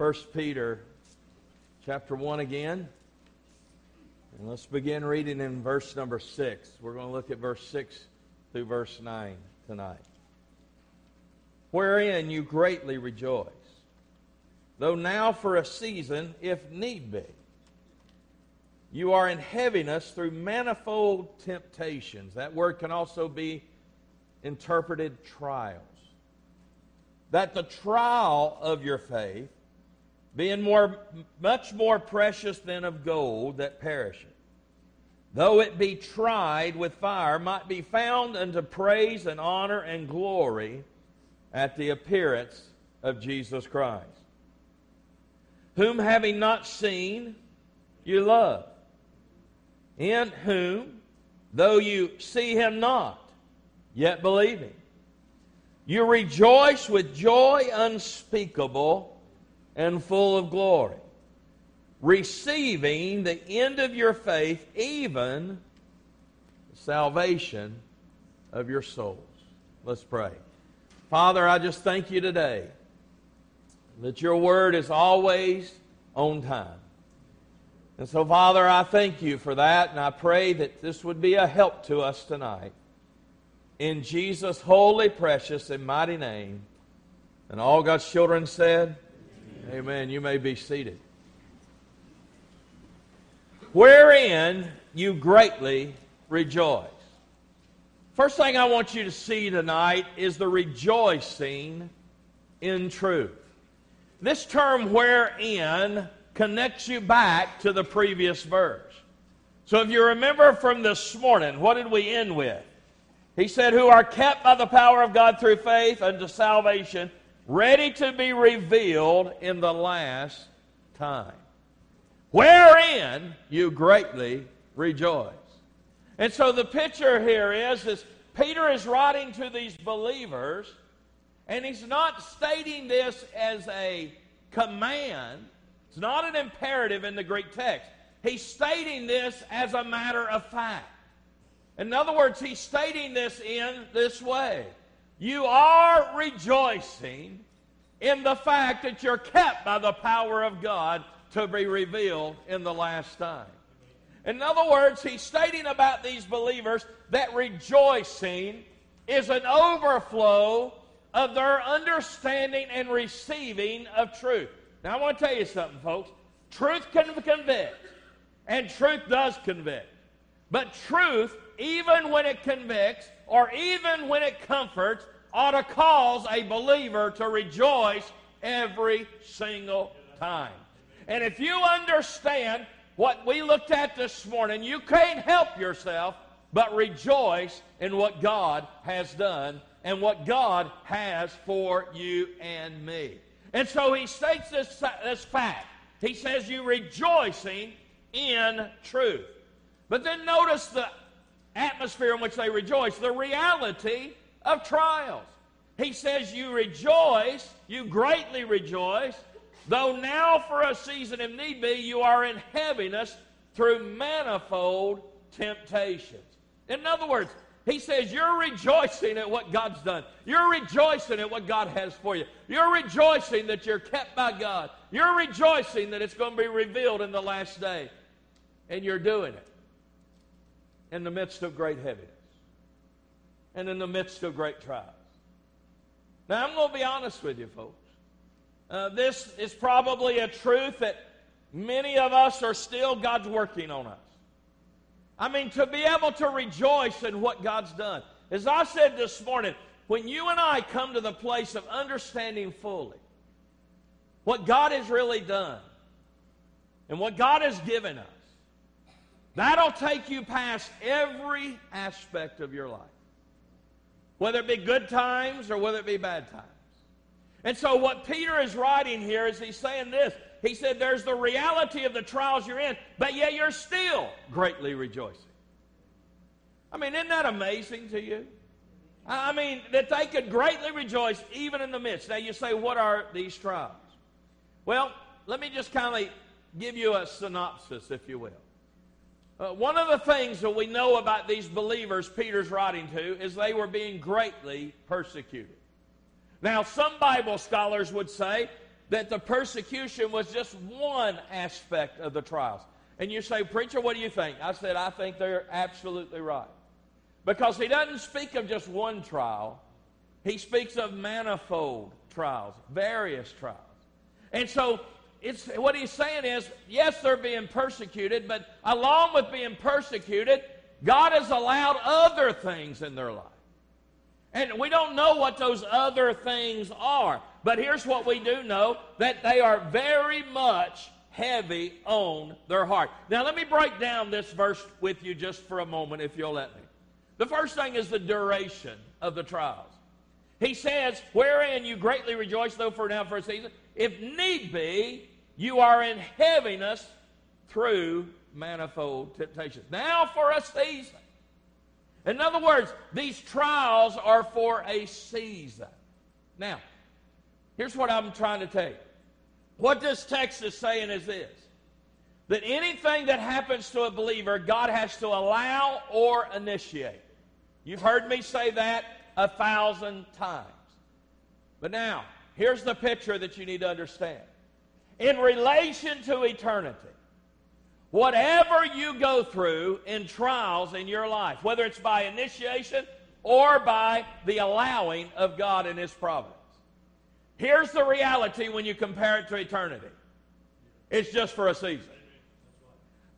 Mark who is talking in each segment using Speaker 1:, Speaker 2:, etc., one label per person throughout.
Speaker 1: 1 Peter chapter 1 again. And let's begin reading in verse number 6. We're going to look at verse 6 through verse 9 tonight. Wherein you greatly rejoice, though now for a season, if need be, you are in heaviness through manifold temptations. That word can also be interpreted trials. That the trial of your faith, being more, much more precious than of gold that perisheth, though it be tried with fire, might be found unto praise and honor and glory at the appearance of Jesus Christ, whom having not seen, you love, in whom, though you see him not, yet believing, you rejoice with joy unspeakable and full of glory receiving the end of your faith, even salvation of your souls. Let's pray. Father, I just thank you today that your word is always on time. And so, Father, I thank you for that, and I pray that this would be a help to us tonight. In Jesus' holy, precious, and mighty name. And all God's children said, Amen. You may be seated wherein you greatly rejoice. First thing I want you to see tonight is the rejoicing in truth. This term wherein connects you back to the previous verse. So if you remember from this morning, what did we end with? He said, Who are kept by the power of God through faith unto salvation, ready to be revealed in the last time wherein you greatly rejoice. And so the picture here is, is Peter is writing to these believers, and he's not stating this as a command. It's not an imperative in the Greek text. He's stating this as a matter of fact. In other words, he's stating this in this way You are rejoicing in the fact that you're kept by the power of God to be revealed in the last time. In other words, he's stating about these believers that rejoicing is an overflow of their understanding and receiving of truth. Now, I want to tell you something, folks. Truth can convict, and truth does convict. But truth, even when it convicts or even when it comforts, ought to cause a believer to rejoice every single time. And if you understand what we looked at this morning, you can't help yourself but rejoice in what God has done and what God has for you and me. And so he states this, this fact. He says, You rejoicing in truth. But then notice the atmosphere in which they rejoice, the reality of trials. He says, You rejoice, you greatly rejoice Though now for a season, if need be, you are in heaviness through manifold temptations. In other words, he says, You're rejoicing at what God's done. You're rejoicing at what God has for you. You're rejoicing that you're kept by God. You're rejoicing that it's going to be revealed in the last day. And you're doing it in the midst of great heaviness and in the midst of great trials. Now, I'm going to be honest with you, folks. Uh, this is probably a truth that many of us are still God's working on us. I mean, to be able to rejoice in what God's done. As I said this morning, when you and I come to the place of understanding fully what God has really done and what God has given us, that'll take you past every aspect of your life. Whether it be good times or whether it be bad times. And so, what Peter is writing here is he's saying this. He said, There's the reality of the trials you're in, but yet you're still greatly rejoicing. I mean, isn't that amazing to you? I mean, that they could greatly rejoice even in the midst. Now, you say, What are these trials? Well, let me just kind of give you a synopsis, if you will. Uh, one of the things that we know about these believers Peter's writing to is they were being greatly persecuted. Now, some Bible scholars would say that the persecution was just one aspect of the trials. And you say, Preacher, what do you think? I said, I think they're absolutely right. Because he doesn't speak of just one trial, he speaks of manifold trials, various trials. And so it's, what he's saying is, yes, they're being persecuted, but along with being persecuted, God has allowed other things in their life. And we don't know what those other things are. But here's what we do know that they are very much heavy on their heart. Now, let me break down this verse with you just for a moment, if you'll let me. The first thing is the duration of the trials. He says, Wherein you greatly rejoice, though for now for a season, if need be, you are in heaviness through manifold temptations. Now for a season. In other words, these trials are for a season. Now, here's what I'm trying to tell you. What this text is saying is this that anything that happens to a believer, God has to allow or initiate. You've heard me say that a thousand times. But now, here's the picture that you need to understand. In relation to eternity, Whatever you go through in trials in your life, whether it's by initiation or by the allowing of God in His providence, here's the reality when you compare it to eternity it's just for a season.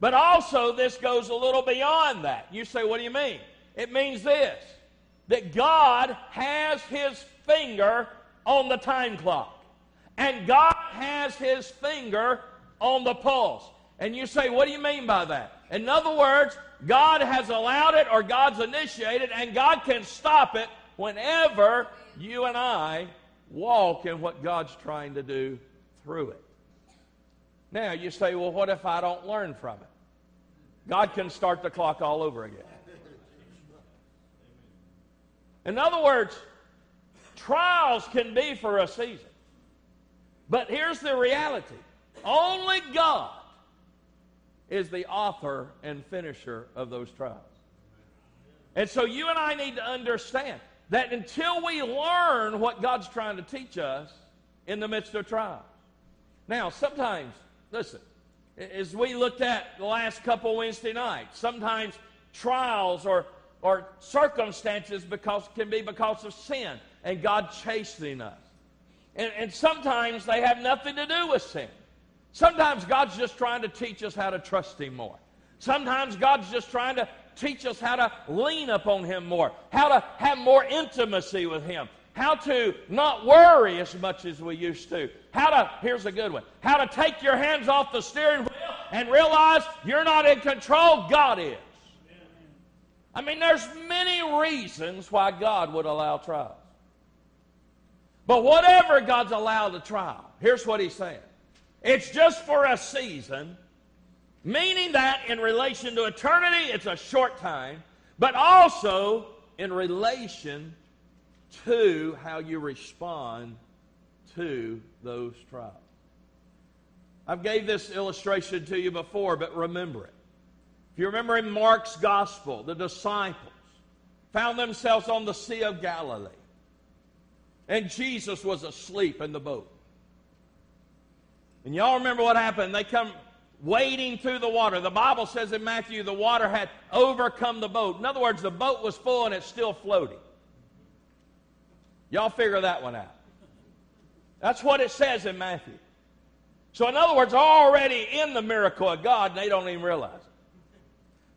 Speaker 1: But also, this goes a little beyond that. You say, what do you mean? It means this that God has His finger on the time clock, and God has His finger on the pulse. And you say, what do you mean by that? In other words, God has allowed it or God's initiated, and God can stop it whenever you and I walk in what God's trying to do through it. Now, you say, well, what if I don't learn from it? God can start the clock all over again. In other words, trials can be for a season. But here's the reality only God is the author and finisher of those trials. And so you and I need to understand that until we learn what God's trying to teach us in the midst of trials. Now, sometimes, listen, as we looked at the last couple Wednesday nights, sometimes trials or, or circumstances because, can be because of sin and God chastening us. And, and sometimes they have nothing to do with sin. Sometimes God's just trying to teach us how to trust Him more. Sometimes God's just trying to teach us how to lean upon Him more, how to have more intimacy with Him, how to not worry as much as we used to. How to, here's a good one, how to take your hands off the steering wheel and realize you're not in control, God is. I mean, there's many reasons why God would allow trials. But whatever God's allowed a trial, here's what He's saying. It's just for a season, meaning that in relation to eternity, it's a short time, but also in relation to how you respond to those trials. I've gave this illustration to you before, but remember it. If you remember in Mark's gospel, the disciples found themselves on the Sea of Galilee. And Jesus was asleep in the boat. And y'all remember what happened? They come wading through the water. The Bible says in Matthew the water had overcome the boat. In other words, the boat was full and it's still floating. Y'all figure that one out. That's what it says in Matthew. So, in other words, already in the miracle of God, they don't even realize it.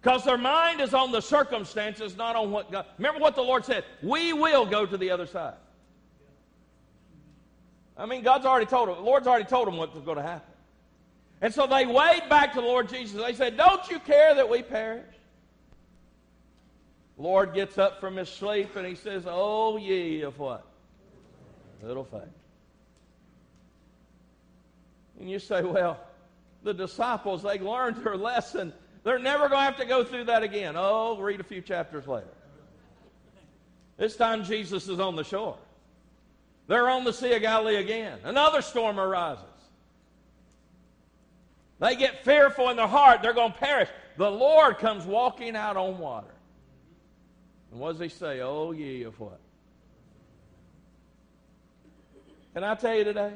Speaker 1: Because their mind is on the circumstances, not on what God. Remember what the Lord said we will go to the other side. I mean, God's already told them, the Lord's already told them what was going to happen. And so they weighed back to the Lord Jesus. They said, Don't you care that we perish? Lord gets up from his sleep and he says, Oh, ye of what? Little faith. And you say, Well, the disciples, they learned their lesson. They're never going to have to go through that again. Oh, read a few chapters later. This time Jesus is on the shore. They're on the Sea of Galilee again. Another storm arises. They get fearful in their heart. They're going to perish. The Lord comes walking out on water. And what does he say? Oh, ye of what? Can I tell you today?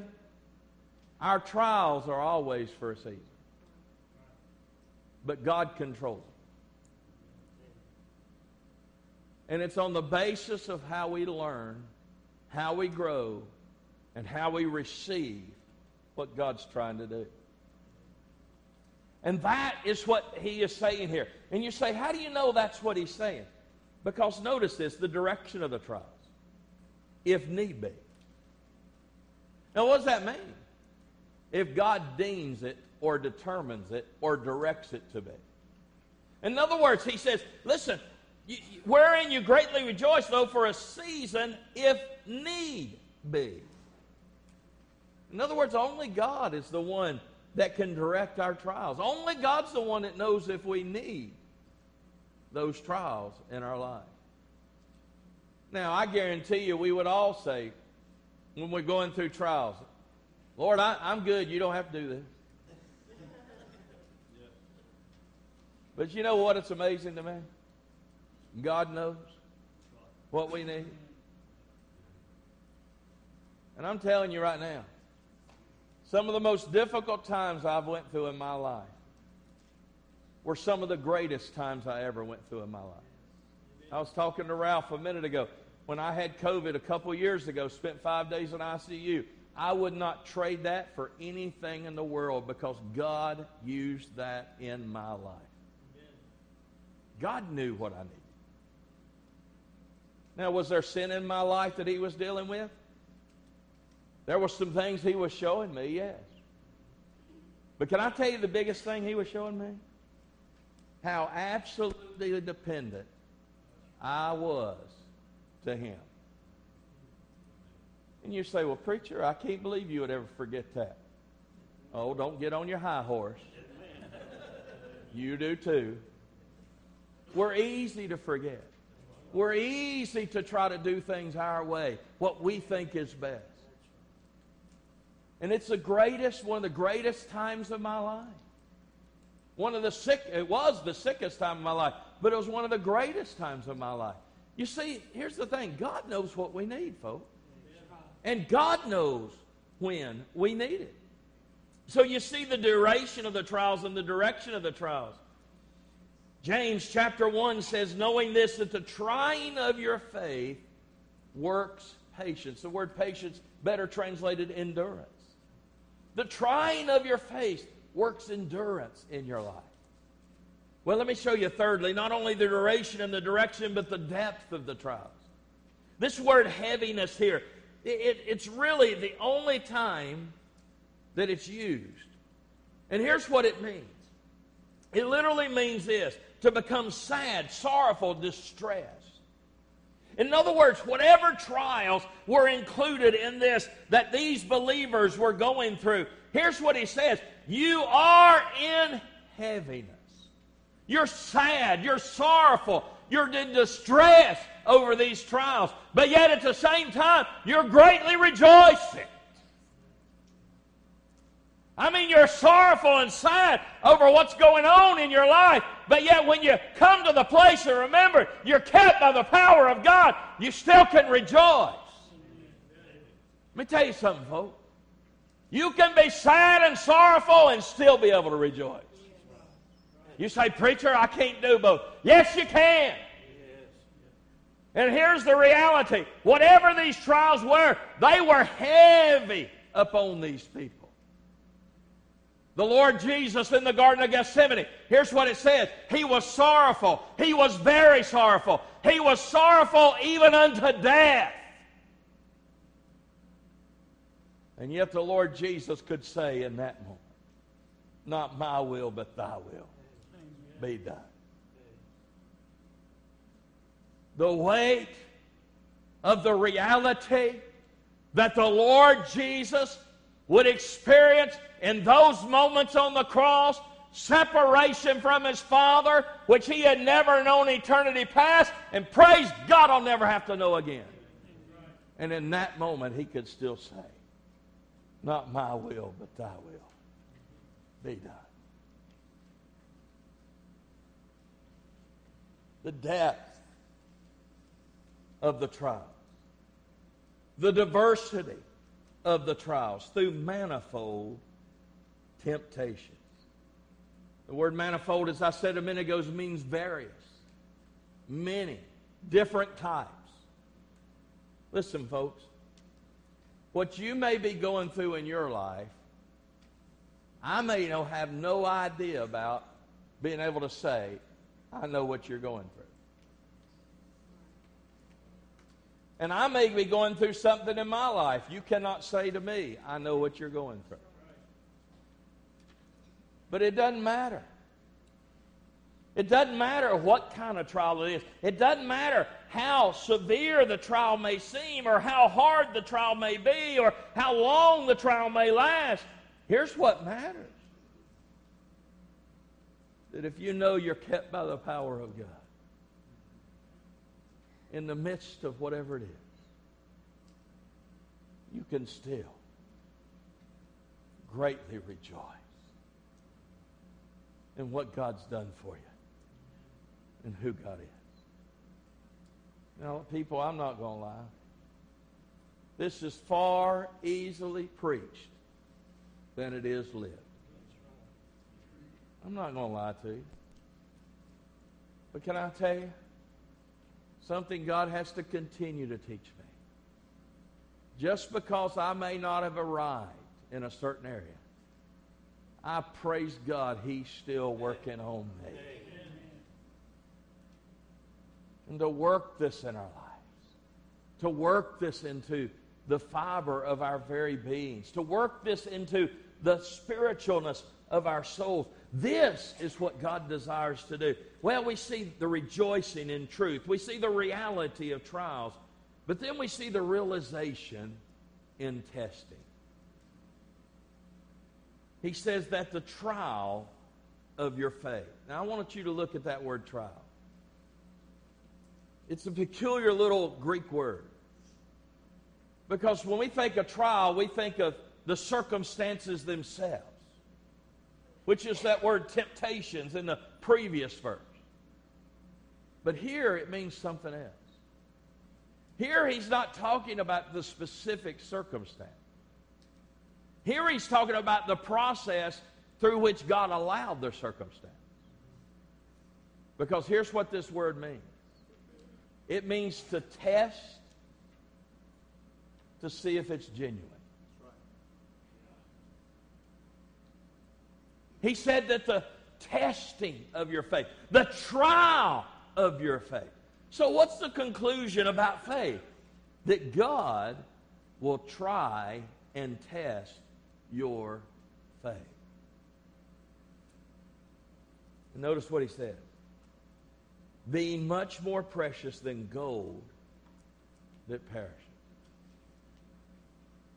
Speaker 1: Our trials are always for a season. But God controls them. And it's on the basis of how we learn, how we grow, and how we receive what God's trying to do. And that is what he is saying here. And you say, how do you know that's what he's saying? Because notice this the direction of the trials, if need be. Now, what does that mean? If God deems it, or determines it, or directs it to be. In other words, he says, listen, wherein you greatly rejoice, though for a season, if need be. In other words, only God is the one that can direct our trials. Only God's the one that knows if we need those trials in our life. Now, I guarantee you, we would all say, when we're going through trials, Lord, I, am good. You don't have to do this. But you know what? It's amazing to me. God knows what we need. And I'm telling you right now, some of the most difficult times I've went through in my life were some of the greatest times I ever went through in my life. I was talking to Ralph a minute ago. When I had COVID a couple years ago, spent five days in ICU. I would not trade that for anything in the world because God used that in my life. God knew what I needed. Now, was there sin in my life that He was dealing with? There were some things He was showing me, yes. But can I tell you the biggest thing He was showing me? How absolutely dependent I was to Him. And you say, well, preacher, I can't believe you would ever forget that. Oh, don't get on your high horse. You do too. We're easy to forget. We're easy to try to do things our way, what we think is best. And it's the greatest, one of the greatest times of my life. One of the sick, it was the sickest time of my life, but it was one of the greatest times of my life. You see, here's the thing God knows what we need, folks. And God knows when we need it. So you see the duration of the trials and the direction of the trials. James chapter 1 says, Knowing this, that the trying of your faith works patience. The word patience, better translated, endurance. The trying of your faith works endurance in your life. Well, let me show you, thirdly, not only the duration and the direction, but the depth of the trials. This word heaviness here, it, it's really the only time that it's used. And here's what it means it literally means this to become sad, sorrowful, distressed. In other words, whatever trials were included in this that these believers were going through, here's what he says You are in heaviness. You're sad, you're sorrowful, you're in distress over these trials, but yet at the same time, you're greatly rejoicing. I mean, you're sorrowful and sad over what's going on in your life, but yet when you come to the place and remember you're kept by the power of God, you still can rejoice. Let me tell you something, folks. You can be sad and sorrowful and still be able to rejoice. You say, Preacher, I can't do both. Yes, you can. And here's the reality whatever these trials were, they were heavy upon these people. The Lord Jesus in the Garden of Gethsemane, here's what it says He was sorrowful. He was very sorrowful. He was sorrowful even unto death. And yet the Lord Jesus could say in that moment, Not my will, but thy will be done. The weight of the reality that the Lord Jesus would experience in those moments on the cross separation from his Father, which he had never known eternity past, and praise God, I'll never have to know again. And in that moment, he could still say, Not my will, but thy will be done. The depth of the trial, the diversity of the trials through manifold temptations. The word manifold, as I said a minute ago, means various, many, different types. Listen, folks, what you may be going through in your life, I may have no idea about being able to say, I know what you're going through. And I may be going through something in my life. You cannot say to me, I know what you're going through. But it doesn't matter. It doesn't matter what kind of trial it is. It doesn't matter how severe the trial may seem or how hard the trial may be or how long the trial may last. Here's what matters that if you know you're kept by the power of God in the midst of whatever it is, you can still greatly rejoice in what God's done for you and who God is. Now, people, I'm not going to lie. This is far easily preached than it is lived. I'm not going to lie to you. But can I tell you something God has to continue to teach me? Just because I may not have arrived in a certain area, I praise God He's still working on me. And to work this in our lives, to work this into the fiber of our very beings, to work this into the spiritualness of our souls. This is what God desires to do. Well, we see the rejoicing in truth, we see the reality of trials, but then we see the realization in testing. He says that the trial of your faith. Now, I want you to look at that word trial. It's a peculiar little Greek word. Because when we think of trial, we think of the circumstances themselves, which is that word temptations in the previous verse. But here it means something else. Here he's not talking about the specific circumstance. Here he's talking about the process through which God allowed the circumstance. Because here's what this word means it means to test to see if it's genuine. He said that the testing of your faith, the trial of your faith. So, what's the conclusion about faith? That God will try and test your faith. Notice what he said being much more precious than gold that perishes.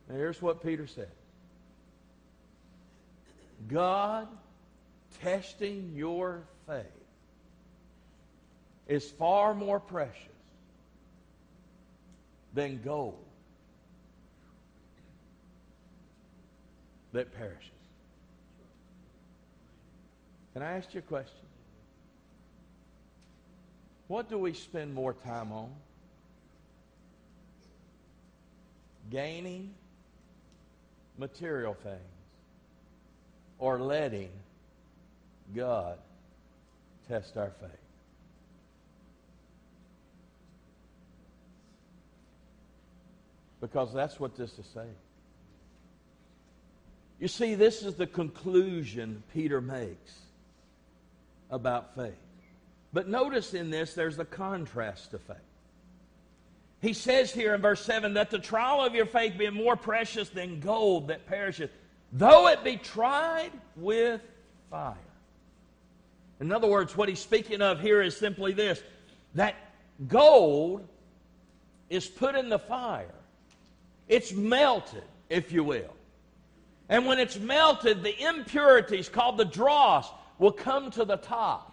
Speaker 1: Now, here's what Peter said God testing your faith is far more precious than gold that perishes. Can I ask you a question? What do we spend more time on? Gaining material things or letting God test our faith. Because that's what this is saying. You see, this is the conclusion Peter makes about faith. But notice in this, there's a contrast to faith. He says here in verse 7 that the trial of your faith be more precious than gold that perisheth, though it be tried with fire. In other words, what he's speaking of here is simply this that gold is put in the fire, it's melted, if you will. And when it's melted, the impurities called the dross will come to the top.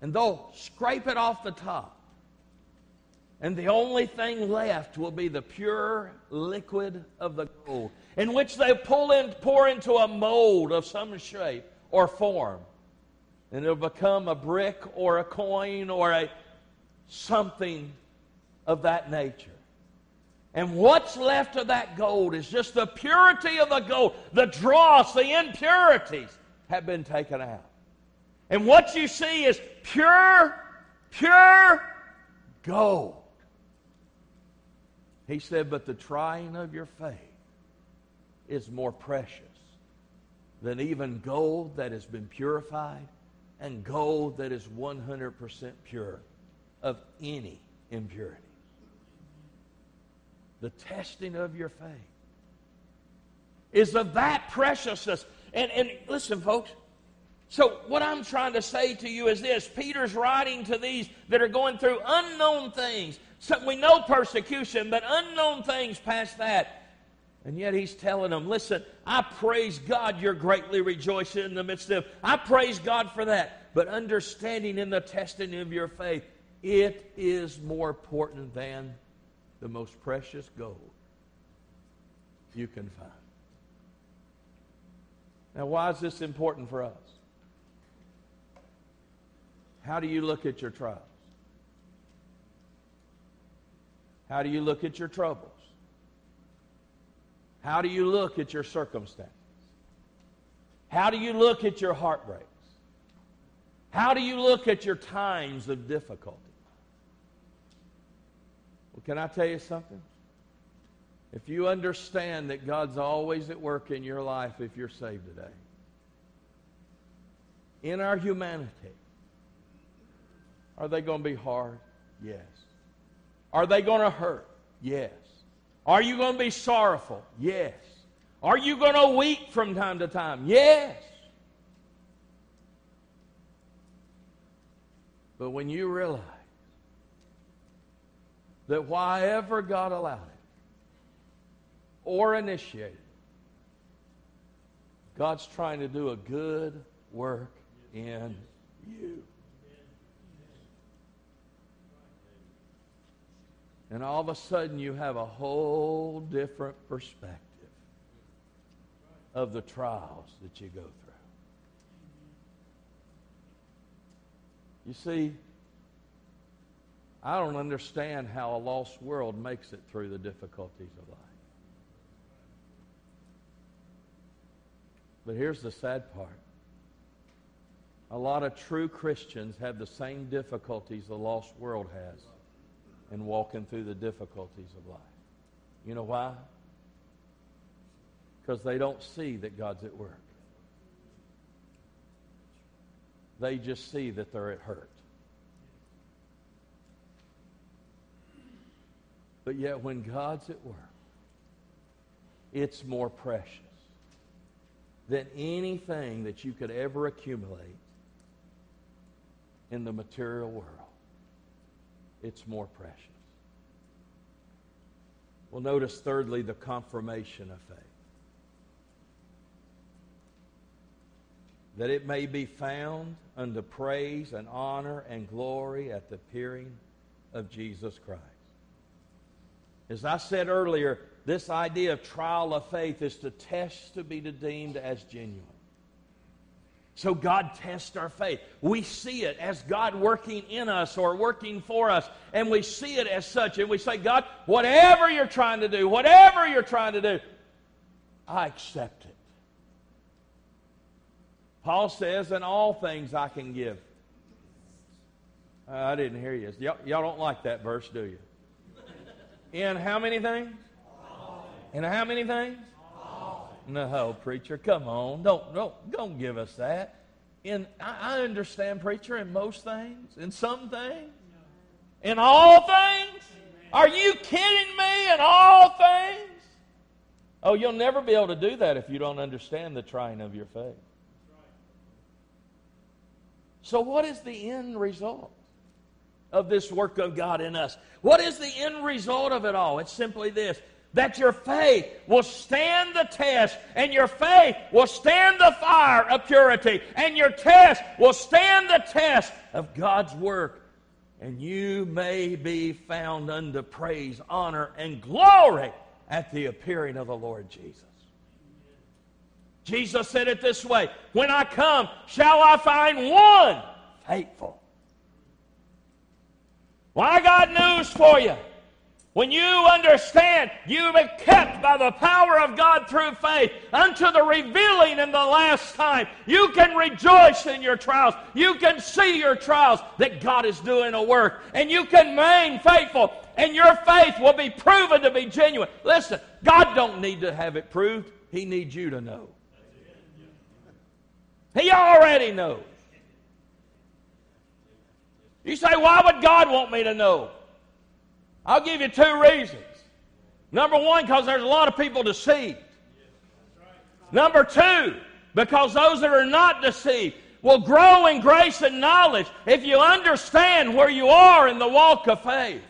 Speaker 1: And they'll scrape it off the top. And the only thing left will be the pure liquid of the gold, in which they pull in, pour into a mold of some shape or form. And it'll become a brick or a coin or a something of that nature. And what's left of that gold is just the purity of the gold. The dross, the impurities have been taken out. And what you see is pure, pure gold. He said, But the trying of your faith is more precious than even gold that has been purified and gold that is 100% pure of any impurity. The testing of your faith is of that preciousness. And, and listen, folks. So, what I'm trying to say to you is this Peter's writing to these that are going through unknown things. So we know persecution, but unknown things past that. And yet he's telling them, listen, I praise God you're greatly rejoicing in the midst of. I praise God for that. But understanding in the testing of your faith, it is more important than the most precious gold you can find. Now, why is this important for us? How do you look at your trials? How do you look at your troubles? How do you look at your circumstances? How do you look at your heartbreaks? How do you look at your times of difficulty? Well, can I tell you something? If you understand that God's always at work in your life if you're saved today, in our humanity, are they going to be hard? Yes. Are they going to hurt? Yes. Are you going to be sorrowful? Yes. Are you going to weep from time to time? Yes. But when you realize that why ever God allowed it or initiated, God's trying to do a good work in you. And all of a sudden, you have a whole different perspective of the trials that you go through. You see, I don't understand how a lost world makes it through the difficulties of life. But here's the sad part. A lot of true Christians have the same difficulties the lost world has and walking through the difficulties of life. You know why? Because they don't see that God's at work. They just see that they're at hurt. But yet, when God's at work, it's more precious than anything that you could ever accumulate in the material world it's more precious. Well, notice thirdly the confirmation of faith. That it may be found unto praise and honor and glory at the appearing of Jesus Christ. As I said earlier, this idea of trial of faith is to test to be deemed as genuine. So God tests our faith. We see it as God working in us or working for us, and we see it as such. And we say, God, whatever you're trying to do, whatever you're trying to do, I accept it. Paul says, in all things I can give. Uh, I didn't hear you. Y'all, y'all don't like that verse, do you? In how many things? In how many things? No, oh, preacher, come on. Don't, don't, don't give us that. In, I, I understand, preacher, in most things, in some things, in all things. Are you kidding me? In all things? Oh, you'll never be able to do that if you don't understand the trying of your faith. So, what is the end result of this work of God in us? What is the end result of it all? It's simply this that your faith will stand the test, and your faith will stand the fire of purity, and your test will stand the test of God's work, and you may be found unto praise, honor, and glory at the appearing of the Lord Jesus. Jesus said it this way When I come, shall I find one faithful? Well, I got news for you. When you understand you be kept by the power of God through faith unto the revealing in the last time, you can rejoice in your trials. You can see your trials that God is doing a work. And you can remain faithful, and your faith will be proven to be genuine. Listen, God don't need to have it proved. He needs you to know. He already knows. You say, why would God want me to know? I'll give you two reasons. Number one, because there's a lot of people deceived. Number two, because those that are not deceived will grow in grace and knowledge if you understand where you are in the walk of faith.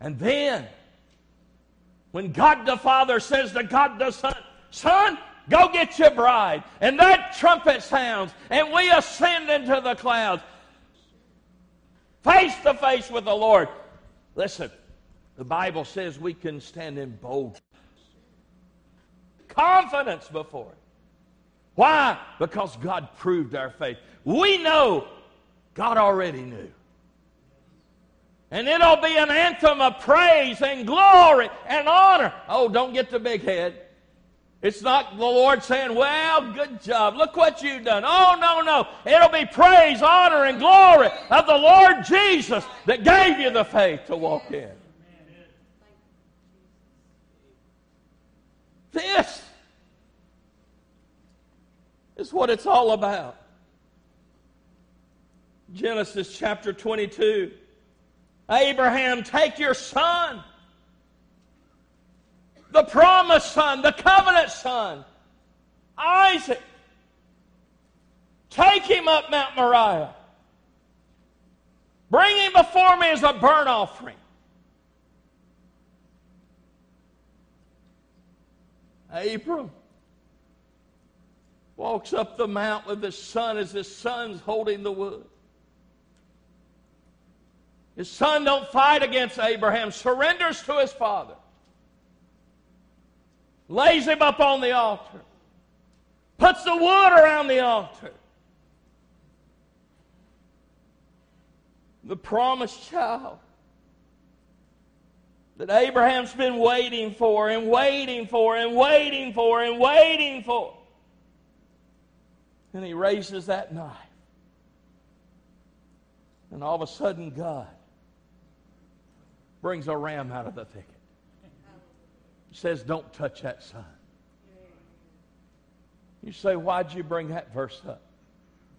Speaker 1: And then, when God the Father says to God the Son, Son, go get your bride, and that trumpet sounds, and we ascend into the clouds, face to face with the Lord. Listen, the Bible says we can stand in boldness, confidence before Him. Why? Because God proved our faith. We know God already knew. And it'll be an anthem of praise and glory and honor. Oh, don't get the big head. It's not the Lord saying, Well, good job. Look what you've done. Oh, no, no. It'll be praise, honor, and glory of the Lord Jesus that gave you the faith to walk in. This is what it's all about. Genesis chapter 22. Abraham, take your son the promised son, the covenant son, Isaac. Take him up Mount Moriah. Bring him before me as a burnt offering. Abram walks up the mount with his son as his son's holding the wood. His son don't fight against Abraham, surrenders to his father lays him up on the altar, puts the wood around the altar. The promised child that Abraham's been waiting for and waiting for and waiting for and waiting for. And he raises that knife. And all of a sudden, God brings a ram out of the thicket says, Don't touch that son. You say, Why'd you bring that verse up?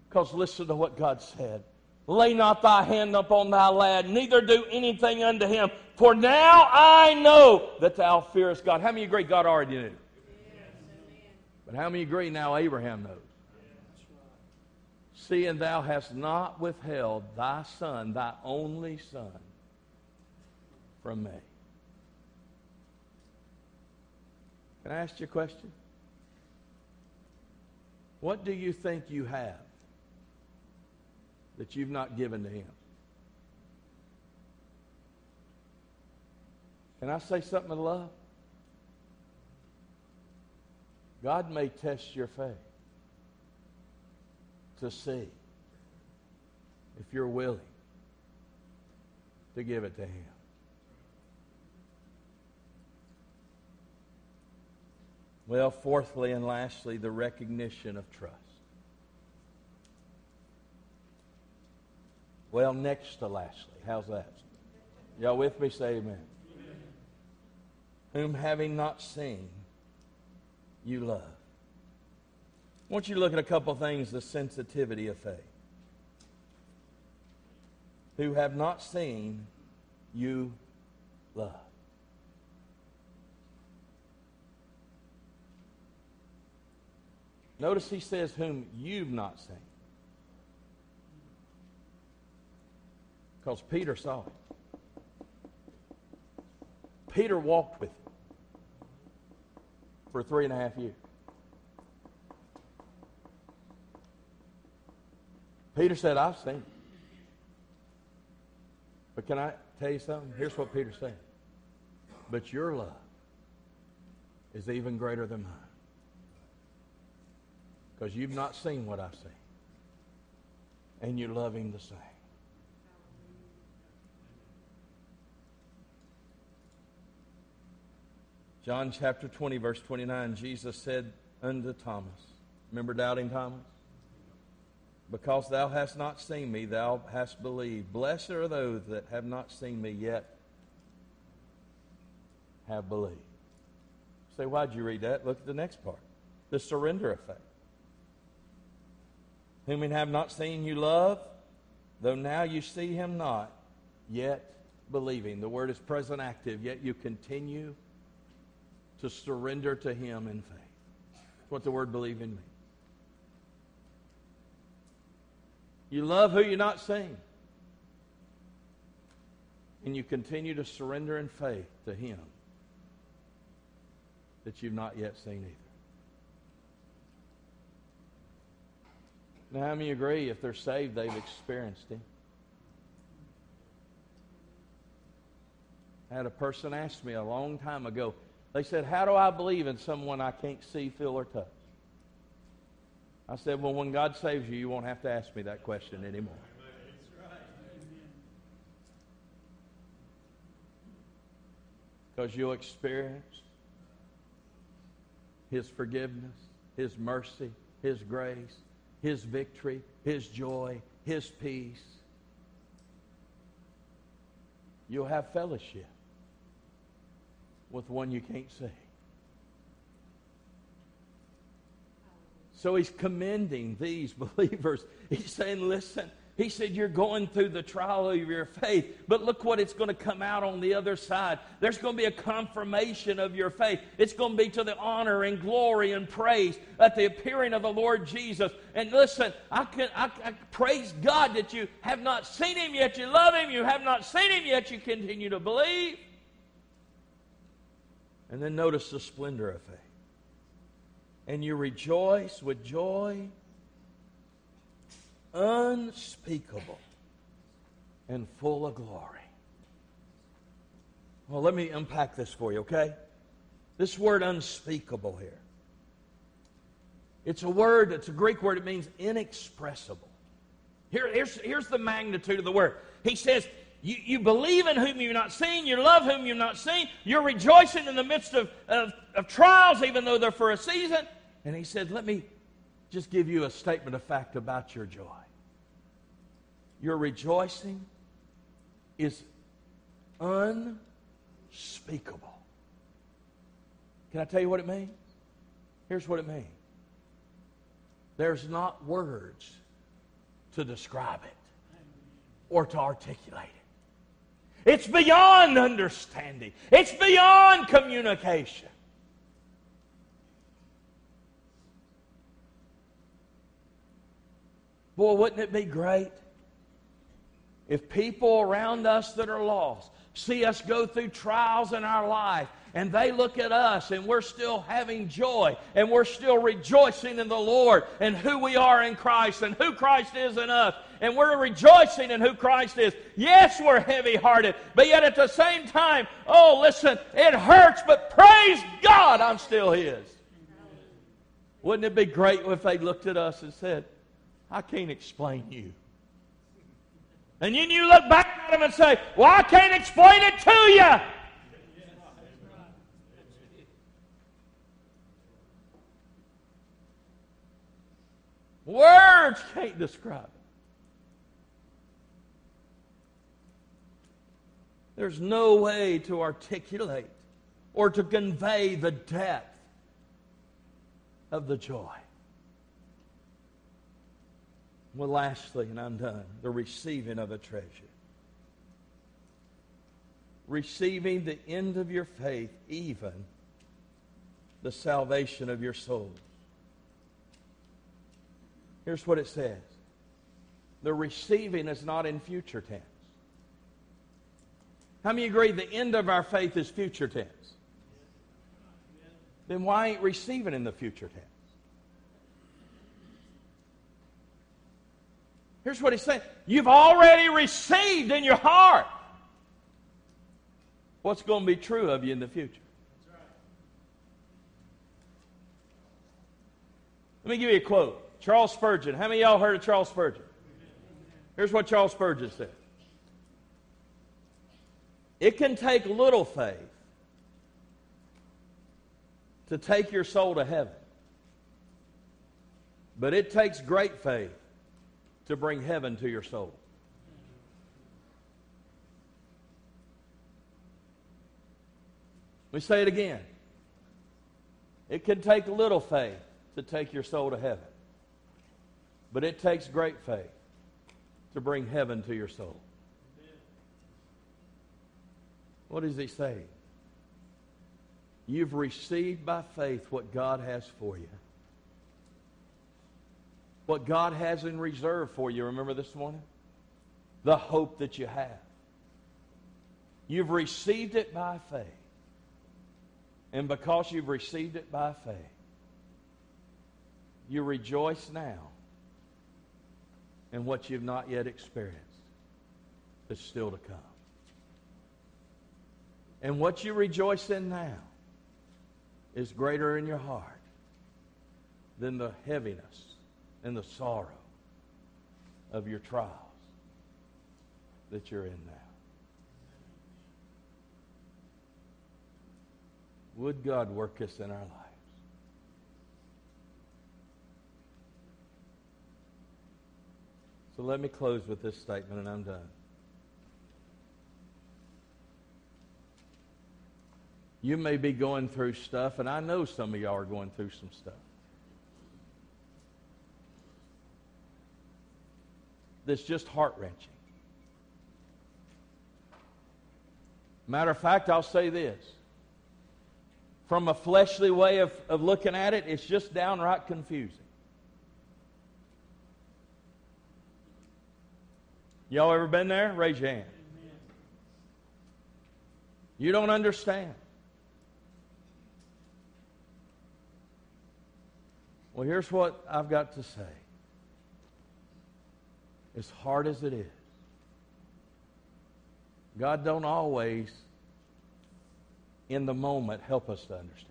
Speaker 1: Because listen to what God said. Lay not thy hand upon thy lad, neither do anything unto him. For now I know that thou fearest God. How many agree God already knew? But how many agree now Abraham knows? Seeing thou hast not withheld thy son, thy only son, from me. Can I ask you a question? What do you think you have that you've not given to Him? Can I say something of love? God may test your faith to see if you're willing to give it to Him. Well, fourthly and lastly, the recognition of trust. Well, next to lastly. How's that? Y'all with me? Say amen. amen. Whom having not seen, you love. I want you to look at a couple things the sensitivity of faith. Who have not seen, you love. Notice he says, whom you've not seen. Because Peter saw it. Peter walked with him for three and a half years. Peter said, I've seen it. But can I tell you something? Here's what Peter said. But your love is even greater than mine because you've not seen what I see. And you love him the same. John chapter 20, verse 29, Jesus said unto Thomas, Remember doubting Thomas? Because thou hast not seen me, thou hast believed. Blessed are those that have not seen me yet have believed. Say, why'd you read that? Look at the next part the surrender effect. Whom we have not seen you love, though now you see him not, yet believing. The word is present active, yet you continue to surrender to him in faith. That's what the word believe in means. You love who you're not seeing. And you continue to surrender in faith to him that you've not yet seen either. Now, how many agree if they're saved, they've experienced Him? I had a person ask me a long time ago, they said, How do I believe in someone I can't see, feel, or touch? I said, Well, when God saves you, you won't have to ask me that question anymore. Because you'll experience His forgiveness, His mercy, His grace, His victory, His joy, His peace. You'll have fellowship with one you can't see. So he's commending these believers. He's saying, listen, he said, You're going through the trial of your faith, but look what it's going to come out on the other side. There's going to be a confirmation of your faith. It's going to be to the honor and glory and praise at the appearing of the Lord Jesus. And listen, I, can, I, I praise God that you have not seen him yet. You love him. You have not seen him yet. You continue to believe. And then notice the splendor of faith. And you rejoice with joy unspeakable and full of glory. Well, let me unpack this for you, okay? This word unspeakable here. It's a word, it's a Greek word, it means inexpressible. Here, here's, here's the magnitude of the word. He says, you, you believe in whom you've not seen, you love whom you've not seen, you're rejoicing in the midst of, of, of trials, even though they're for a season. And he said, Let me just give you a statement of fact about your joy. Your rejoicing is unspeakable. Can I tell you what it means? Here's what it means there's not words to describe it or to articulate it. It's beyond understanding, it's beyond communication. Boy, wouldn't it be great if people around us that are lost see us go through trials in our life and they look at us and we're still having joy and we're still rejoicing in the Lord and who we are in Christ and who Christ is in us and we're rejoicing in who Christ is. Yes, we're heavy hearted, but yet at the same time, oh, listen, it hurts, but praise God, I'm still His. Wouldn't it be great if they looked at us and said, I can't explain you. And then you look back at them and say, Well, I can't explain it to you. Words can't describe it. There's no way to articulate or to convey the depth of the joy. Well, lastly, and I'm done, the receiving of a treasure. Receiving the end of your faith, even the salvation of your souls. Here's what it says the receiving is not in future tense. How many agree the end of our faith is future tense? Then why ain't receiving in the future tense? Here's what he's saying You've already received in your heart what's going to be true of you in the future. Let me give you a quote. Charles Spurgeon. How many of y'all heard of Charles Spurgeon? Here's what Charles Spurgeon said It can take little faith to take your soul to heaven. But it takes great faith to bring heaven to your soul. Let me say it again. It can take little faith to take your soul to heaven. But it takes great faith to bring heaven to your soul. What does he say? You've received by faith what God has for you. What God has in reserve for you. Remember this morning? The hope that you have. You've received it by faith. And because you've received it by faith, you rejoice now in what you've not yet experienced that's still to come. And what you rejoice in now is greater in your heart than the heaviness and the sorrow of your trials that you're in now. Would God work this in our lives? So let me close with this statement and I'm done. You may be going through stuff, and I know some of y'all are going through some stuff. That's just heart wrenching. Matter of fact, I'll say this. From a fleshly way of, of looking at it, it's just downright confusing. Y'all ever been there? Raise your hand. You don't understand. Well, here's what I've got to say. As hard as it is, God don't always, in the moment, help us to understand.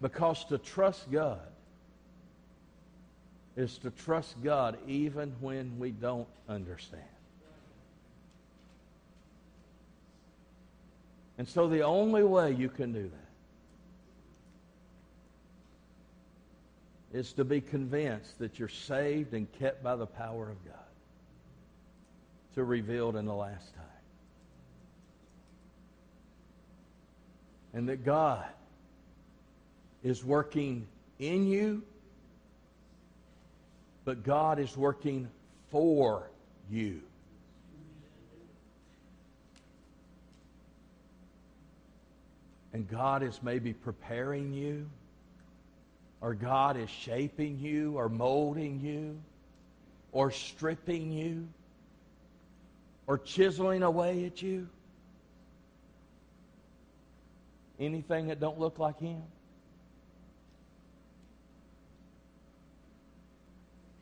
Speaker 1: Because to trust God is to trust God even when we don't understand. And so the only way you can do that is to be convinced that you're saved and kept by the power of God to revealed in the last time. And that God is working in you, but God is working for you. And God is maybe preparing you or God is shaping you or molding you or stripping you or chiseling away at you. Anything that don't look like him.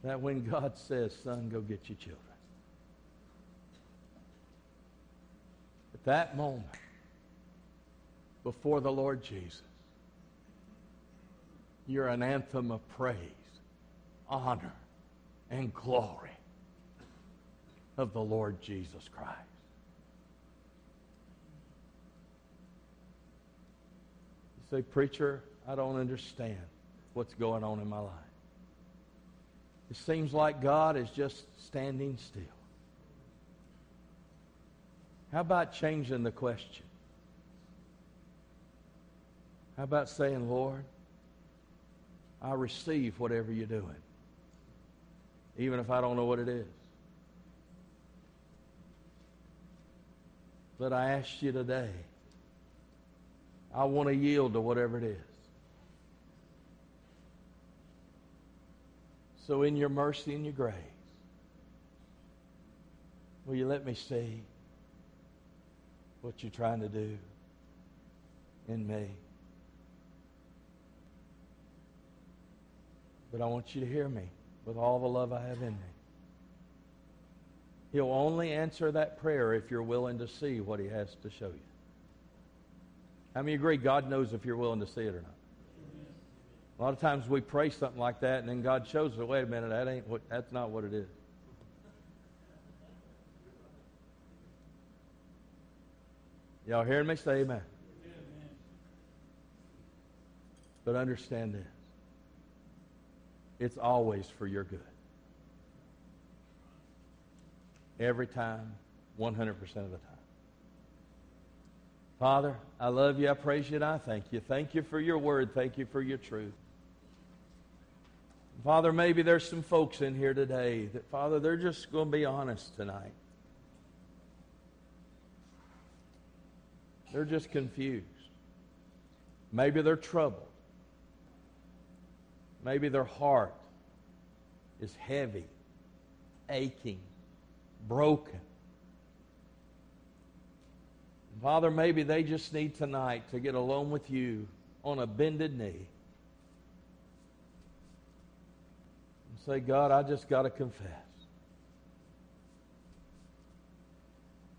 Speaker 1: That when God says, son, go get your children. At that moment, before the Lord Jesus, you're an anthem of praise, honor, and glory of the Lord Jesus Christ. You say, Preacher, I don't understand what's going on in my life. It seems like God is just standing still. How about changing the question? How about saying, Lord, I receive whatever you're doing, even if I don't know what it is. But I ask you today, I want to yield to whatever it is. So, in your mercy and your grace, will you let me see what you're trying to do in me? But I want you to hear me with all the love I have in me. He'll only answer that prayer if you're willing to see what he has to show you. How many agree God knows if you're willing to see it or not? A lot of times we pray something like that, and then God shows us, wait a minute, that ain't what, that's not what it is. Y'all hearing me? Say amen. But understand this it's always for your good. Every time, 100% of the time. Father, I love you, I praise you, and I thank you. Thank you for your word. Thank you for your truth. Father, maybe there's some folks in here today that, Father, they're just going to be honest tonight. They're just confused. Maybe they're troubled. Maybe their heart is heavy, aching, broken. Father, maybe they just need tonight to get alone with you on a bended knee and say, God, I just got to confess.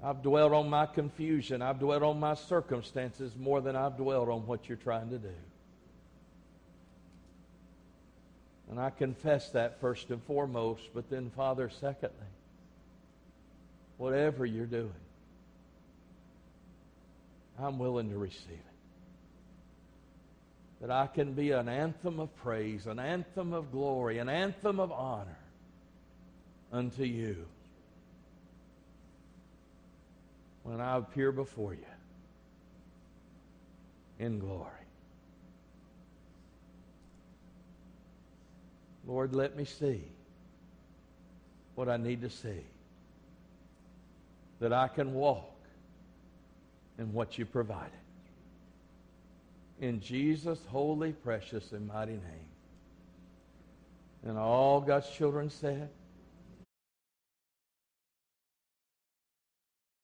Speaker 1: I've dwelt on my confusion. I've dwelt on my circumstances more than I've dwelt on what you're trying to do. And I confess that first and foremost, but then, Father, secondly, whatever you're doing, I'm willing to receive it. That I can be an anthem of praise, an anthem of glory, an anthem of honor unto you when I appear before you in glory. Lord, let me see what I need to see. That I can walk in what you provided. In Jesus' holy, precious, and mighty name. And all God's children said,